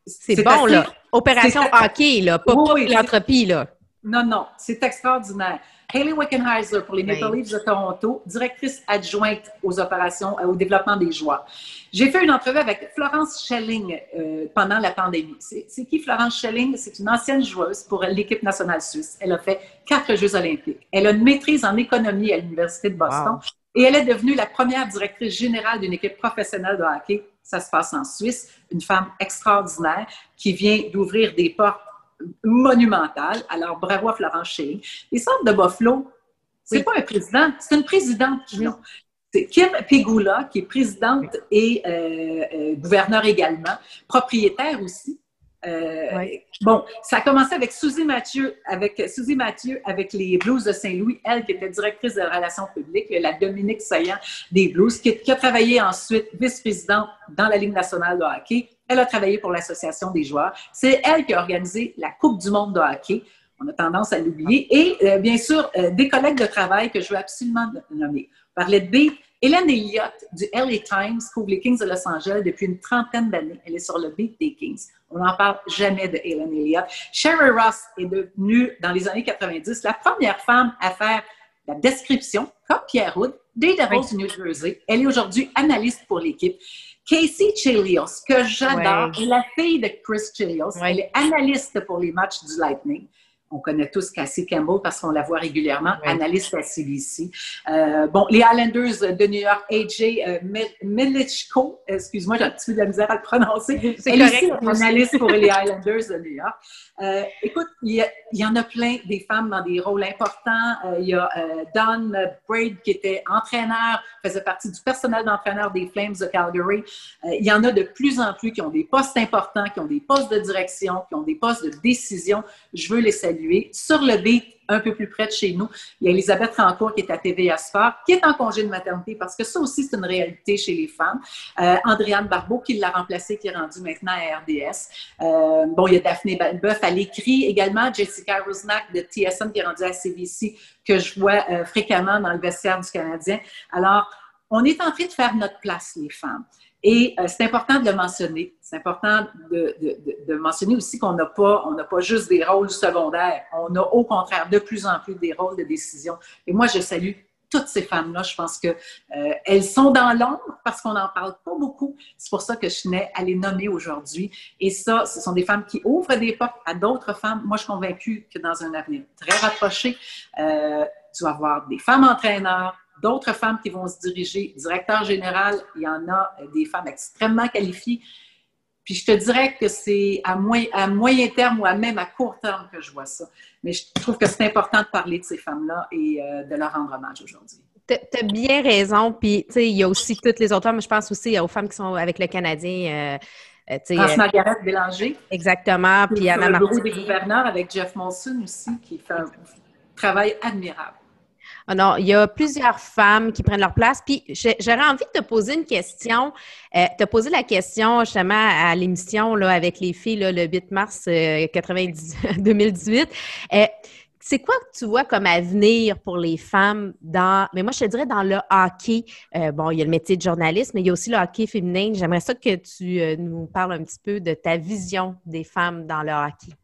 c'est bon, là. Opération hockey, là, pas, oui, l'entreprise, là. Non, non, c'est extraordinaire. Hayley Wickenheiser pour les Maple Leafs de Toronto, directrice adjointe aux opérations, euh, au développement des joueurs. J'ai fait une entrevue avec Florence Schelling euh, pendant la pandémie. C'est qui Florence Schelling? C'est une ancienne joueuse pour l'équipe nationale suisse. Elle a fait quatre Jeux olympiques. Elle a une maîtrise en économie à l'Université de Boston. Et elle est devenue la première directrice générale d'une équipe professionnelle de hockey. Ça se passe en Suisse. Une femme extraordinaire qui vient d'ouvrir des portes monumentale. Alors, bravo à Florence Shea. Les centres de Buffalo, c'est pas un président, c'est une présidente C'est Kim Pegula, qui est présidente et euh, euh, gouverneur également, propriétaire aussi. Euh, bon, ça a commencé avec Suzy Mathieu, avec Suzy Mathieu, avec les Blues de Saint-Louis, elle qui était directrice de relations publiques, la Dominique Saillant des Blues, qui, qui a travaillé ensuite vice-présidente dans la Ligue nationale de hockey, elle a travaillé pour l'Association des joueurs. C'est elle qui a organisé la Coupe du monde de hockey. On a tendance à l'oublier. Et euh, bien sûr, euh, des collègues de travail que je veux absolument nommer. Parlait de B. Hélène Elliott du LA Times couvre les Kings de Los Angeles depuis une trentaine d'années. Elle est sur le beat des Kings. On n'en parle jamais de Hélène Elliott. Sherry Ross est devenue, dans les années 90, la première femme à faire la description, comme Pierre Hood, des Devils du New Jersey. Elle est aujourd'hui analyste pour l'équipe. Casey Chelios, que j'adore, la fille de Chris Chelios. Elle est analyste pour les matchs du Lightning. On connaît tous Cassie Campbell parce qu'on la voit régulièrement, analyste à CBC. Euh, bon, les Islanders de New York, AJ euh, Milichko, excuse-moi, j'ai un petit peu de la misère à le prononcer. C'est correct. analyste pour les Islanders de New York. Euh, écoute, il y, en a plein des femmes dans des rôles importants. Euh, il y a Don Braid qui était entraîneur, faisait partie du personnel d'entraîneur des Flames de Calgary. il y en a de plus en plus qui ont des postes importants, qui ont des postes de direction, qui ont des postes de décision. Je veux les saluer. Sur le beat, un peu plus près de chez nous. Il y a Elisabeth Rancourt qui est à TVA Sport, qui est en congé de maternité parce que ça aussi, c'est une réalité chez les femmes. Euh, Andréane Barbeau qui l'a remplacée, qui est rendue maintenant à RDS. Euh, bon, il y a Daphné Boeuf à l'écrit également, Jessica Rosnack de TSN qui est rendue à CVC, que je vois euh, fréquemment dans le vestiaire du Canadien. Alors, on est en train de faire notre place, les femmes. Et euh, c'est important de le mentionner. C'est important de, de, de, mentionner aussi qu'on n'a pas, on n'a pas juste des rôles secondaires. On a au contraire de plus en plus des rôles de décision. Et moi, je salue toutes ces femmes-là. Je pense qu'elles euh, sont dans l'ombre parce qu'on n'en parle pas beaucoup. C'est pour ça que je tenais à les nommer aujourd'hui. Et ça, ce sont des femmes qui ouvrent des portes à d'autres femmes. Moi, je suis convaincue que dans un avenir très rapproché, euh, tu vas avoir des femmes entraîneurs, d'autres femmes qui vont se diriger. Directeur général, il y en a euh, des femmes extrêmement qualifiées. Puis je te dirais que c'est à, à, moyen terme ou à même à court terme que je vois ça. Mais je trouve que c'est important de parler de ces femmes-là et euh, de leur rendre hommage aujourd'hui. Tu as bien raison. Puis, tu sais, il y a aussi toutes les autres femmes. Je pense aussi aux femmes qui sont avec le Canadien. Euh, France-Margaret Bélanger. Exactement. Puis Anna Le bureau des gouverneurs avec Jeff Monson aussi, qui fait un travail admirable. Non, il y a plusieurs femmes qui prennent leur place. Puis j'aurais envie de te poser une question. Euh, te poser la question justement à l'émission avec les filles le 8 mars 2018. Euh, euh, c'est quoi que tu vois comme avenir pour les femmes dans, mais moi je te dirais dans le hockey? bon, il y a le métier de journaliste, mais il y a aussi le hockey féminin. J'aimerais ça que tu nous parles un petit peu de ta vision des femmes dans le hockey.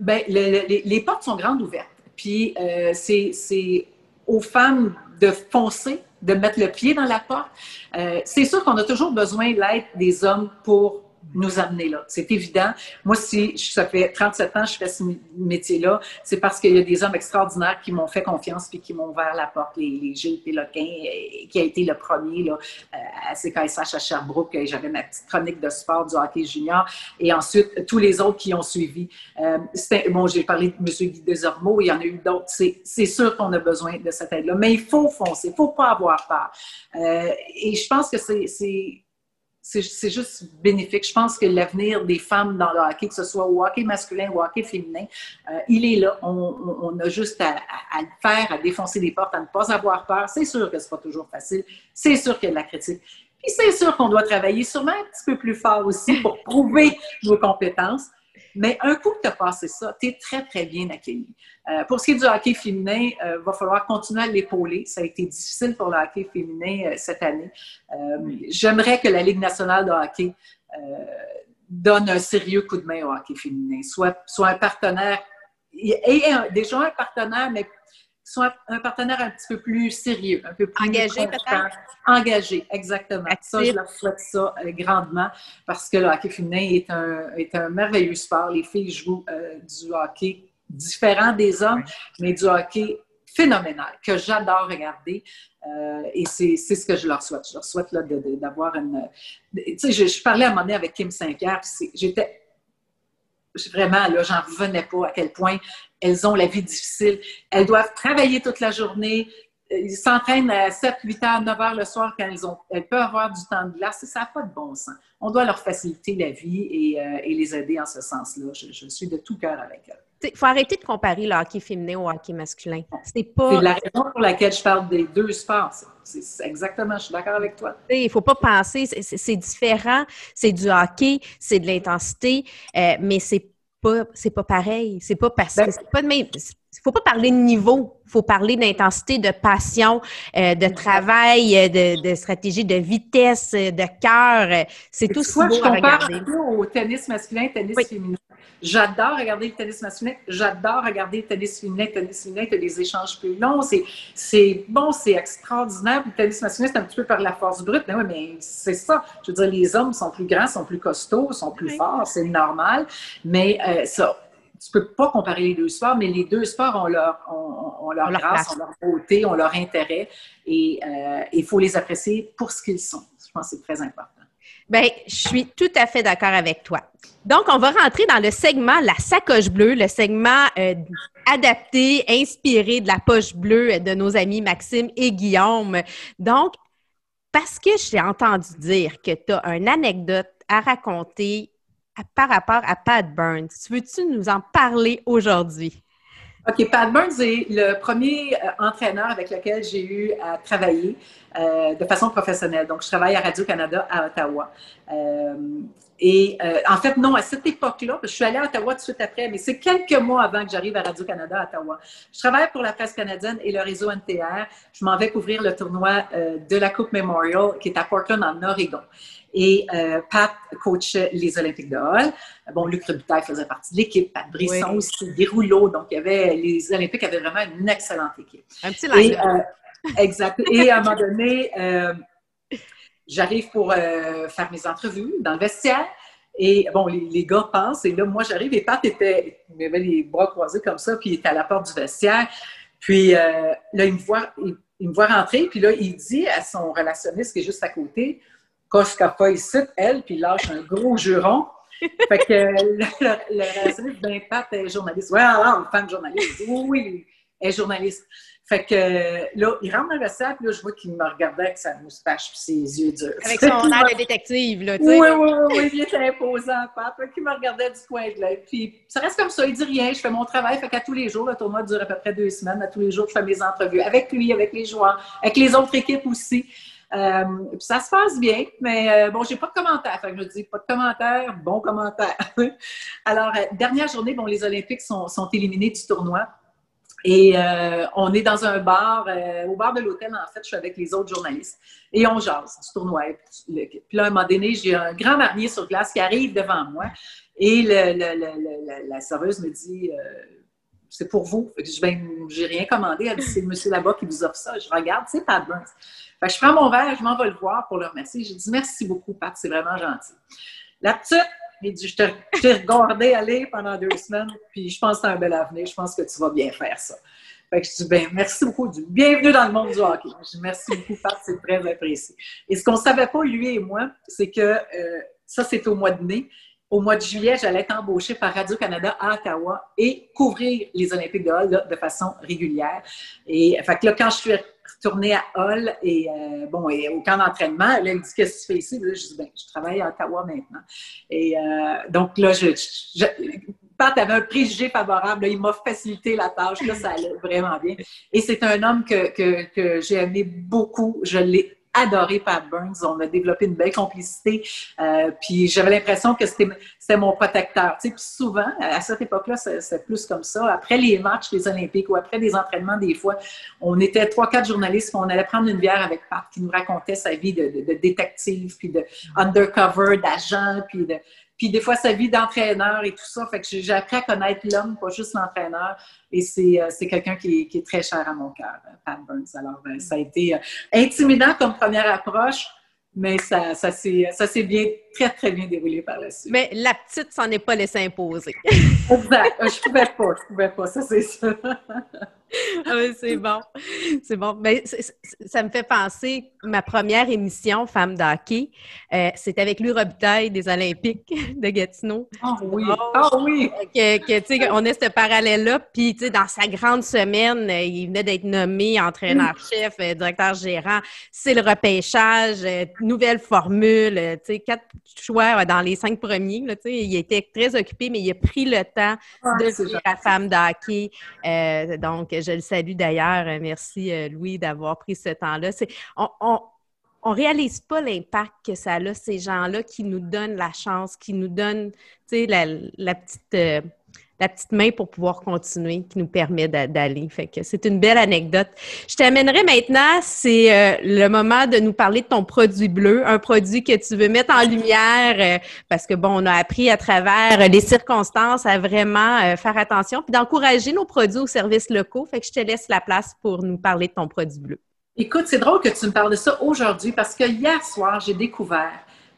ben, les portes sont grandes ouvertes. Puis euh, c'est aux femmes de foncer, de mettre le pied dans la porte. Euh, c'est sûr qu'on a toujours besoin de l'aide des hommes pour nous amener là. C'est évident. Moi, si ça fait 37 ans que je fais ce métier-là, c'est parce qu'il y a des hommes extraordinaires qui m'ont fait confiance puis qui m'ont ouvert la porte. Les, les Gilles Péloquin, euh, qui a été le premier là, euh, à CKSH à Sherbrooke. J'avais ma petite chronique de sport du hockey junior. Et ensuite, tous les autres qui ont suivi. Euh, bon, j'ai parlé de M. Guy Desormeaux, il y en a eu d'autres. C'est sûr qu'on a besoin de cette aide-là. Mais il faut foncer, il ne faut pas avoir peur. Euh, et je pense que c'est c'est juste bénéfique. Je pense que l'avenir des femmes dans le hockey, que ce soit au hockey masculin ou au hockey féminin, euh, il est là. On, a juste à, le faire, à défoncer des portes, à ne pas avoir peur. C'est sûr que ce n'est pas toujours facile. C'est sûr qu'il y a de la critique. Puis c'est sûr qu'on doit travailler sûrement un petit peu plus fort aussi pour prouver nos compétences. Mais un coup que tu as passé ça, tu es très, très bien accueilli. Euh, pour ce qui est du hockey féminin, il euh, va falloir continuer à l'épauler. Ça a été difficile pour le hockey féminin euh, cette année. J'aimerais que la Ligue nationale de hockey donne un sérieux coup de main au hockey féminin, soit, soit un partenaire, et, déjà un partenaire, mais soit un partenaire un petit peu plus sérieux, un peu plus engagé peut-être? Engagé, exactement. Ça, je leur souhaite ça euh, grandement parce que le hockey féminin est un, est un merveilleux sport. Les filles jouent euh, du hockey différent des hommes, mais du hockey phénoménal que j'adore regarder. Euh, et c'est ce que je leur souhaite. Je leur souhaite d'avoir une. Tu sais, je, je, parlais à un moment donné avec Kim Saint-Pierre, j'étais vraiment, là, j'en revenais pas à quel point elles ont la vie difficile. Elles doivent travailler toute la journée. Ils s'entraînent à 7, 8 heures, 9 heures le soir quand elles, ont, elles peuvent avoir du temps de glace. Ça n'a pas de bon sens. On doit leur faciliter la vie et, euh, les aider en ce sens-là. Je, suis de tout cœur avec elles. Il faut arrêter de comparer le hockey féminin au hockey masculin. C'est pas... la raison pour laquelle je parle des deux sports. C'est exactement, je suis d'accord avec toi. Il ne faut pas penser, c'est différent, c'est du hockey, c'est de l'intensité, euh, mais c'est pas c'est pas pareil. C'est pas parce que ben c'est pas de même. Il faut pas parler de niveau, il faut parler d'intensité, de passion, euh, de travail, euh, de, stratégie, de vitesse, euh, de cœur. C'est tout ce beau je regarder. au tennis masculin, tennis féminin. J'adore regarder le tennis masculin. J'adore regarder le tennis féminin. Le tennis féminin, tu as des échanges plus longs. C'est bon, c'est extraordinaire. Le tennis masculin, c'est un petit peu par la force brute. Mais oui, mais c'est ça. Je veux dire, les hommes sont plus grands, sont plus costauds, sont plus forts. C'est normal. Mais ça tu peux pas comparer les deux sports, mais les deux sports ont leur, ont, leur grâce, ont leur beauté, ont leur intérêt et euh, il faut les apprécier pour ce qu'ils sont. Je pense que c'est très important. Bien, je suis tout à fait d'accord avec toi. Donc, on va rentrer dans le segment La sacoche bleue, le segment euh, adapté, inspiré de la poche bleue de nos amis Maxime et Guillaume. Donc, parce que j'ai entendu dire que tu as une anecdote à raconter par rapport à Pat Burns. Veux-tu nous en parler aujourd'hui? OK, Pat Burns est le premier euh, entraîneur avec lequel j'ai eu à travailler euh, de façon professionnelle. Donc, je travaille à Radio-Canada à Ottawa. Euh, et en fait, non, à cette époque-là, je suis allée à Ottawa tout de suite après, mais c'est quelques mois avant que j'arrive à Radio-Canada à Ottawa. Je travaille pour la presse canadienne et le réseau NTR. Je m'en vais couvrir le tournoi de la Coupe Memorial qui est à Portland, en Oregon. Et euh, Pat coachait les Olympiques de Hall. Bon, Luc Robitaille faisait partie de l'équipe, Pat Brisson aussi, des rouleaux. Donc, il y avait, les Olympiques avaient vraiment une excellente équipe. Un petit et, euh, Exact. Et à un moment donné, euh, j'arrive pour faire mes entrevues dans le vestiaire. Et bon, les, gars pensent, et là, moi, j'arrive, et Pat était, il avait les bras croisés comme ça, puis il était à la porte du vestiaire. Puis là, il me voit, il me voit rentrer, puis là, il dit à son relationniste qui est juste à côté, pas ici, elle, puis lâche un gros juron. Fait que le, le, relationniste d'impact est journaliste. Ouais, alors, une femme journaliste. Oui, oui, elle est journaliste. Fait que là, il rentre dans le puis là, je vois qu'il me regardait avec sa moustache puis ses yeux durs. Avec son air de détective, là, tu sais. Oui, oui, oui, il était imposant, Pat. Fait qu'il me regardait du coin de l'œil. Puis ça reste comme ça, il dit rien, je fais mon travail. Fait qu'à tous les jours, le tournoi dure à peu près deux semaines. À tous les jours, je fais mes entrevues avec lui, avec les joueurs, avec les autres équipes aussi. Euh, puis ça se passe bien, mais euh, bon, j'ai pas de commentaires. Fait que je dis pas de commentaires, bon commentaire. Alors, euh, dernière journée, bon, les Olympiques sont, éliminés du tournoi. Et on est dans un bar, au bar de l'hôtel, en fait, je suis avec les autres journalistes. Et on jase du tournoi. Puis là, à un moment donné, j'ai un grand marnier sur glace qui arrive devant moi. Et la serveuse me dit c'est pour vous. Je ben, j'ai rien commandé. Elle dit, c'est le monsieur là-bas qui vous offre ça. Je regarde, c'est Pat Burns. Je prends mon verre, je m'en vais le voir pour le remercier. J'ai dit, merci beaucoup, Pat, c'est vraiment gentil. La petite, il dit, je t'ai regardé aller pendant deux semaines, puis je pense que as un bel avenir. Je pense que tu vas bien faire ça. Fait que je dis, ben, merci beaucoup. Bienvenue dans le monde du hockey. Je dis, merci beaucoup, Pat, c'est très apprécié. Et ce qu'on ne savait pas, lui et moi, c'est que euh, ça, c'était au mois de mai au mois de juillet, j'allais être embauchée par Radio-Canada à Ottawa et couvrir les Olympiques de Hall de façon régulière. Et là, quand je suis retournée à Hall et euh, bon et au camp d'entraînement, elle me dit qu'est-ce que tu fais ici? je dis ben, je travaille à Ottawa maintenant. Et euh, donc là, je, je, Pat avait un préjugé favorable. il m'a facilité la tâche. Là, ça allait vraiment bien. Et c'est un homme que, que, que j'ai aimé beaucoup. Je l'ai adoré Pat Burns. On a développé une belle complicité. Euh, puis j'avais l'impression que c'était mon protecteur. Tu sais, puis souvent, à cette époque-là, c'est plus comme ça. Après les matchs des Olympiques ou après des entraînements, des fois, on était trois, quatre journalistes, on allait prendre une bière avec Pat qui nous racontait sa vie de, de détective, puis de undercover, d'agent, puis de puis des fois, sa vie d'entraîneur et tout ça. Fait que j'ai appris à connaître l'homme, pas juste l'entraîneur. Et c'est euh, quelqu'un qui, est très cher à mon cœur, euh, Pat Burns. Alors, euh, ça a été intimidant comme première approche, mais ça, ça s'est bien, très, très bien déroulé par la suite. Mais la petite s'en est pas laissée imposer. exact. Je pouvais pas, je pouvais pas, ça c'est ça. ah c'est bon. C'est bon. Mais ben, ça me fait penser, ma première émission, Femme d'hockey, euh, c'est avec Louis Robitaille des Olympiques de Gatineau. Ah oui! Ah oui! Que, on a ce parallèle-là. Puis, dans sa grande semaine, euh, il venait d'être nommé entraîneur-chef, euh, directeur gérant. C'est le repêchage, nouvelle formule, tu sais, quatre choix dans les cinq premiers. Là, il était très occupé, mais il a pris le temps ah, de faire la femme d'hockey. donc, je le salue d'ailleurs. Euh, merci, euh, Louis, d'avoir pris ce temps-là. On, on, réalise pas l'impact que ça a, ces gens-là qui nous donnent la chance, qui nous donnent, la, la petite... Euh, la petite main pour pouvoir continuer, qui nous permet d'aller. Fait que c'est une belle anecdote. Je t'amènerai maintenant, c'est euh, le moment de nous parler de ton produit bleu, un produit que tu veux mettre en lumière, euh, parce que bon, on a appris à travers les circonstances à vraiment euh, faire attention, puis d'encourager nos produits aux services locaux. Fait que je te laisse la place pour nous parler de ton produit bleu. Écoute, c'est drôle que tu me parles de ça aujourd'hui parce que hier soir, j'ai découvert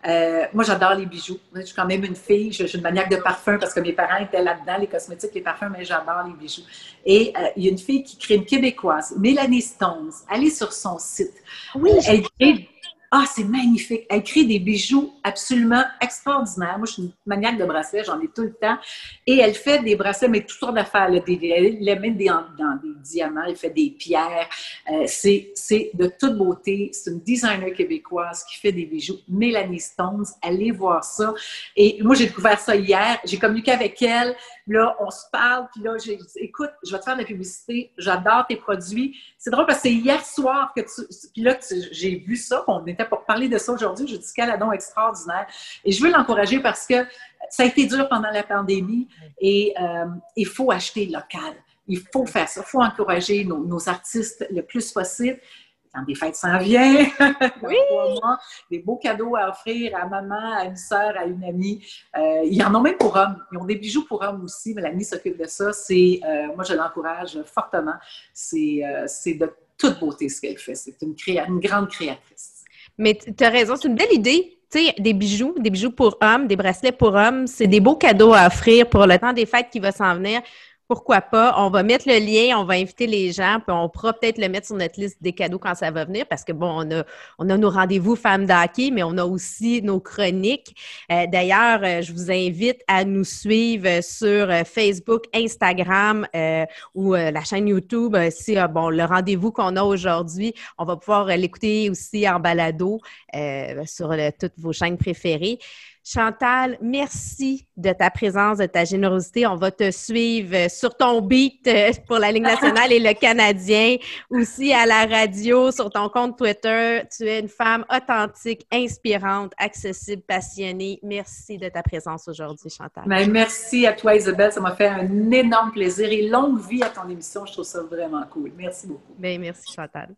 euh, moi, j'adore les bijoux. Je suis quand même une fille. Je, suis une maniaque de parfum parce que mes parents étaient là-dedans, les cosmétiques, les parfums, mais j'adore les bijoux. Et euh, il y a une fille qui crée une québécoise, Mélanie Stones. Allez sur son site. Oui, elle crée ah, c'est magnifique. Elle crée des bijoux absolument extraordinaires. Moi, je suis une maniaque de bracelets, j'en ai tout le temps. Et elle fait des bracelets, mais toutes sortes d'affaires. Elle les met dans des diamants, elle fait des pierres. Euh, c'est de toute beauté. C'est une designer québécoise qui fait des bijoux. Mélanie Stones, allez voir ça. Et moi, j'ai découvert ça hier. J'ai communiqué avec elle. Là, on se parle, puis là, j'ai dit, écoute, je vais te faire de la publicité, j'adore tes produits. C'est drôle parce que c'est hier soir que tu. Puis là, j'ai vu ça, on était pour parler de ça aujourd'hui. Je dis, quel adon extraordinaire. Et je veux l'encourager parce que ça a été dur pendant la pandémie et euh, il faut acheter local. Il faut faire ça. Il faut encourager nos artistes le plus possible quand des fêtes s'en viennent, oui. des beaux cadeaux à offrir à maman, à une sœur, à une amie. Euh, il y en a même pour hommes. Ils ont des bijoux pour hommes aussi. Mélanie s'occupe de ça. C'est, euh, moi, je l'encourage fortement. C'est, euh, c'est de toute beauté ce qu'elle fait. C'est une, une grande créatrice. Mais tu as raison, c'est une belle idée. Tu sais, des bijoux, des bijoux pour hommes, des bracelets pour hommes, c'est des beaux cadeaux à offrir pour le temps des fêtes qui va s'en venir pourquoi pas? On va mettre le lien, on va inviter les gens, puis on pourra peut-être le mettre sur notre liste des cadeaux quand ça va venir, parce que bon, on a, on a nos rendez-vous femmes d'hockey, mais on a aussi nos chroniques. Euh, d'ailleurs, euh, je vous invite à nous suivre sur euh, Facebook, Instagram ou la chaîne YouTube. si bon, le rendez-vous qu'on a aujourd'hui, on va pouvoir l'écouter aussi en balado sur toutes vos chaînes préférées. Chantal, merci de ta présence, de ta générosité. On va te suivre sur ton beat euh, pour la Ligue nationale et le Canadien, aussi à la radio, sur ton compte Twitter. Tu es une femme authentique, inspirante, accessible, passionnée. Merci de ta présence aujourd'hui, Chantal. Ben, merci à toi, Isabelle. Ça m'a fait un énorme plaisir et longue vie à ton émission. Je trouve ça vraiment cool. Merci beaucoup. Bien, merci, Chantal.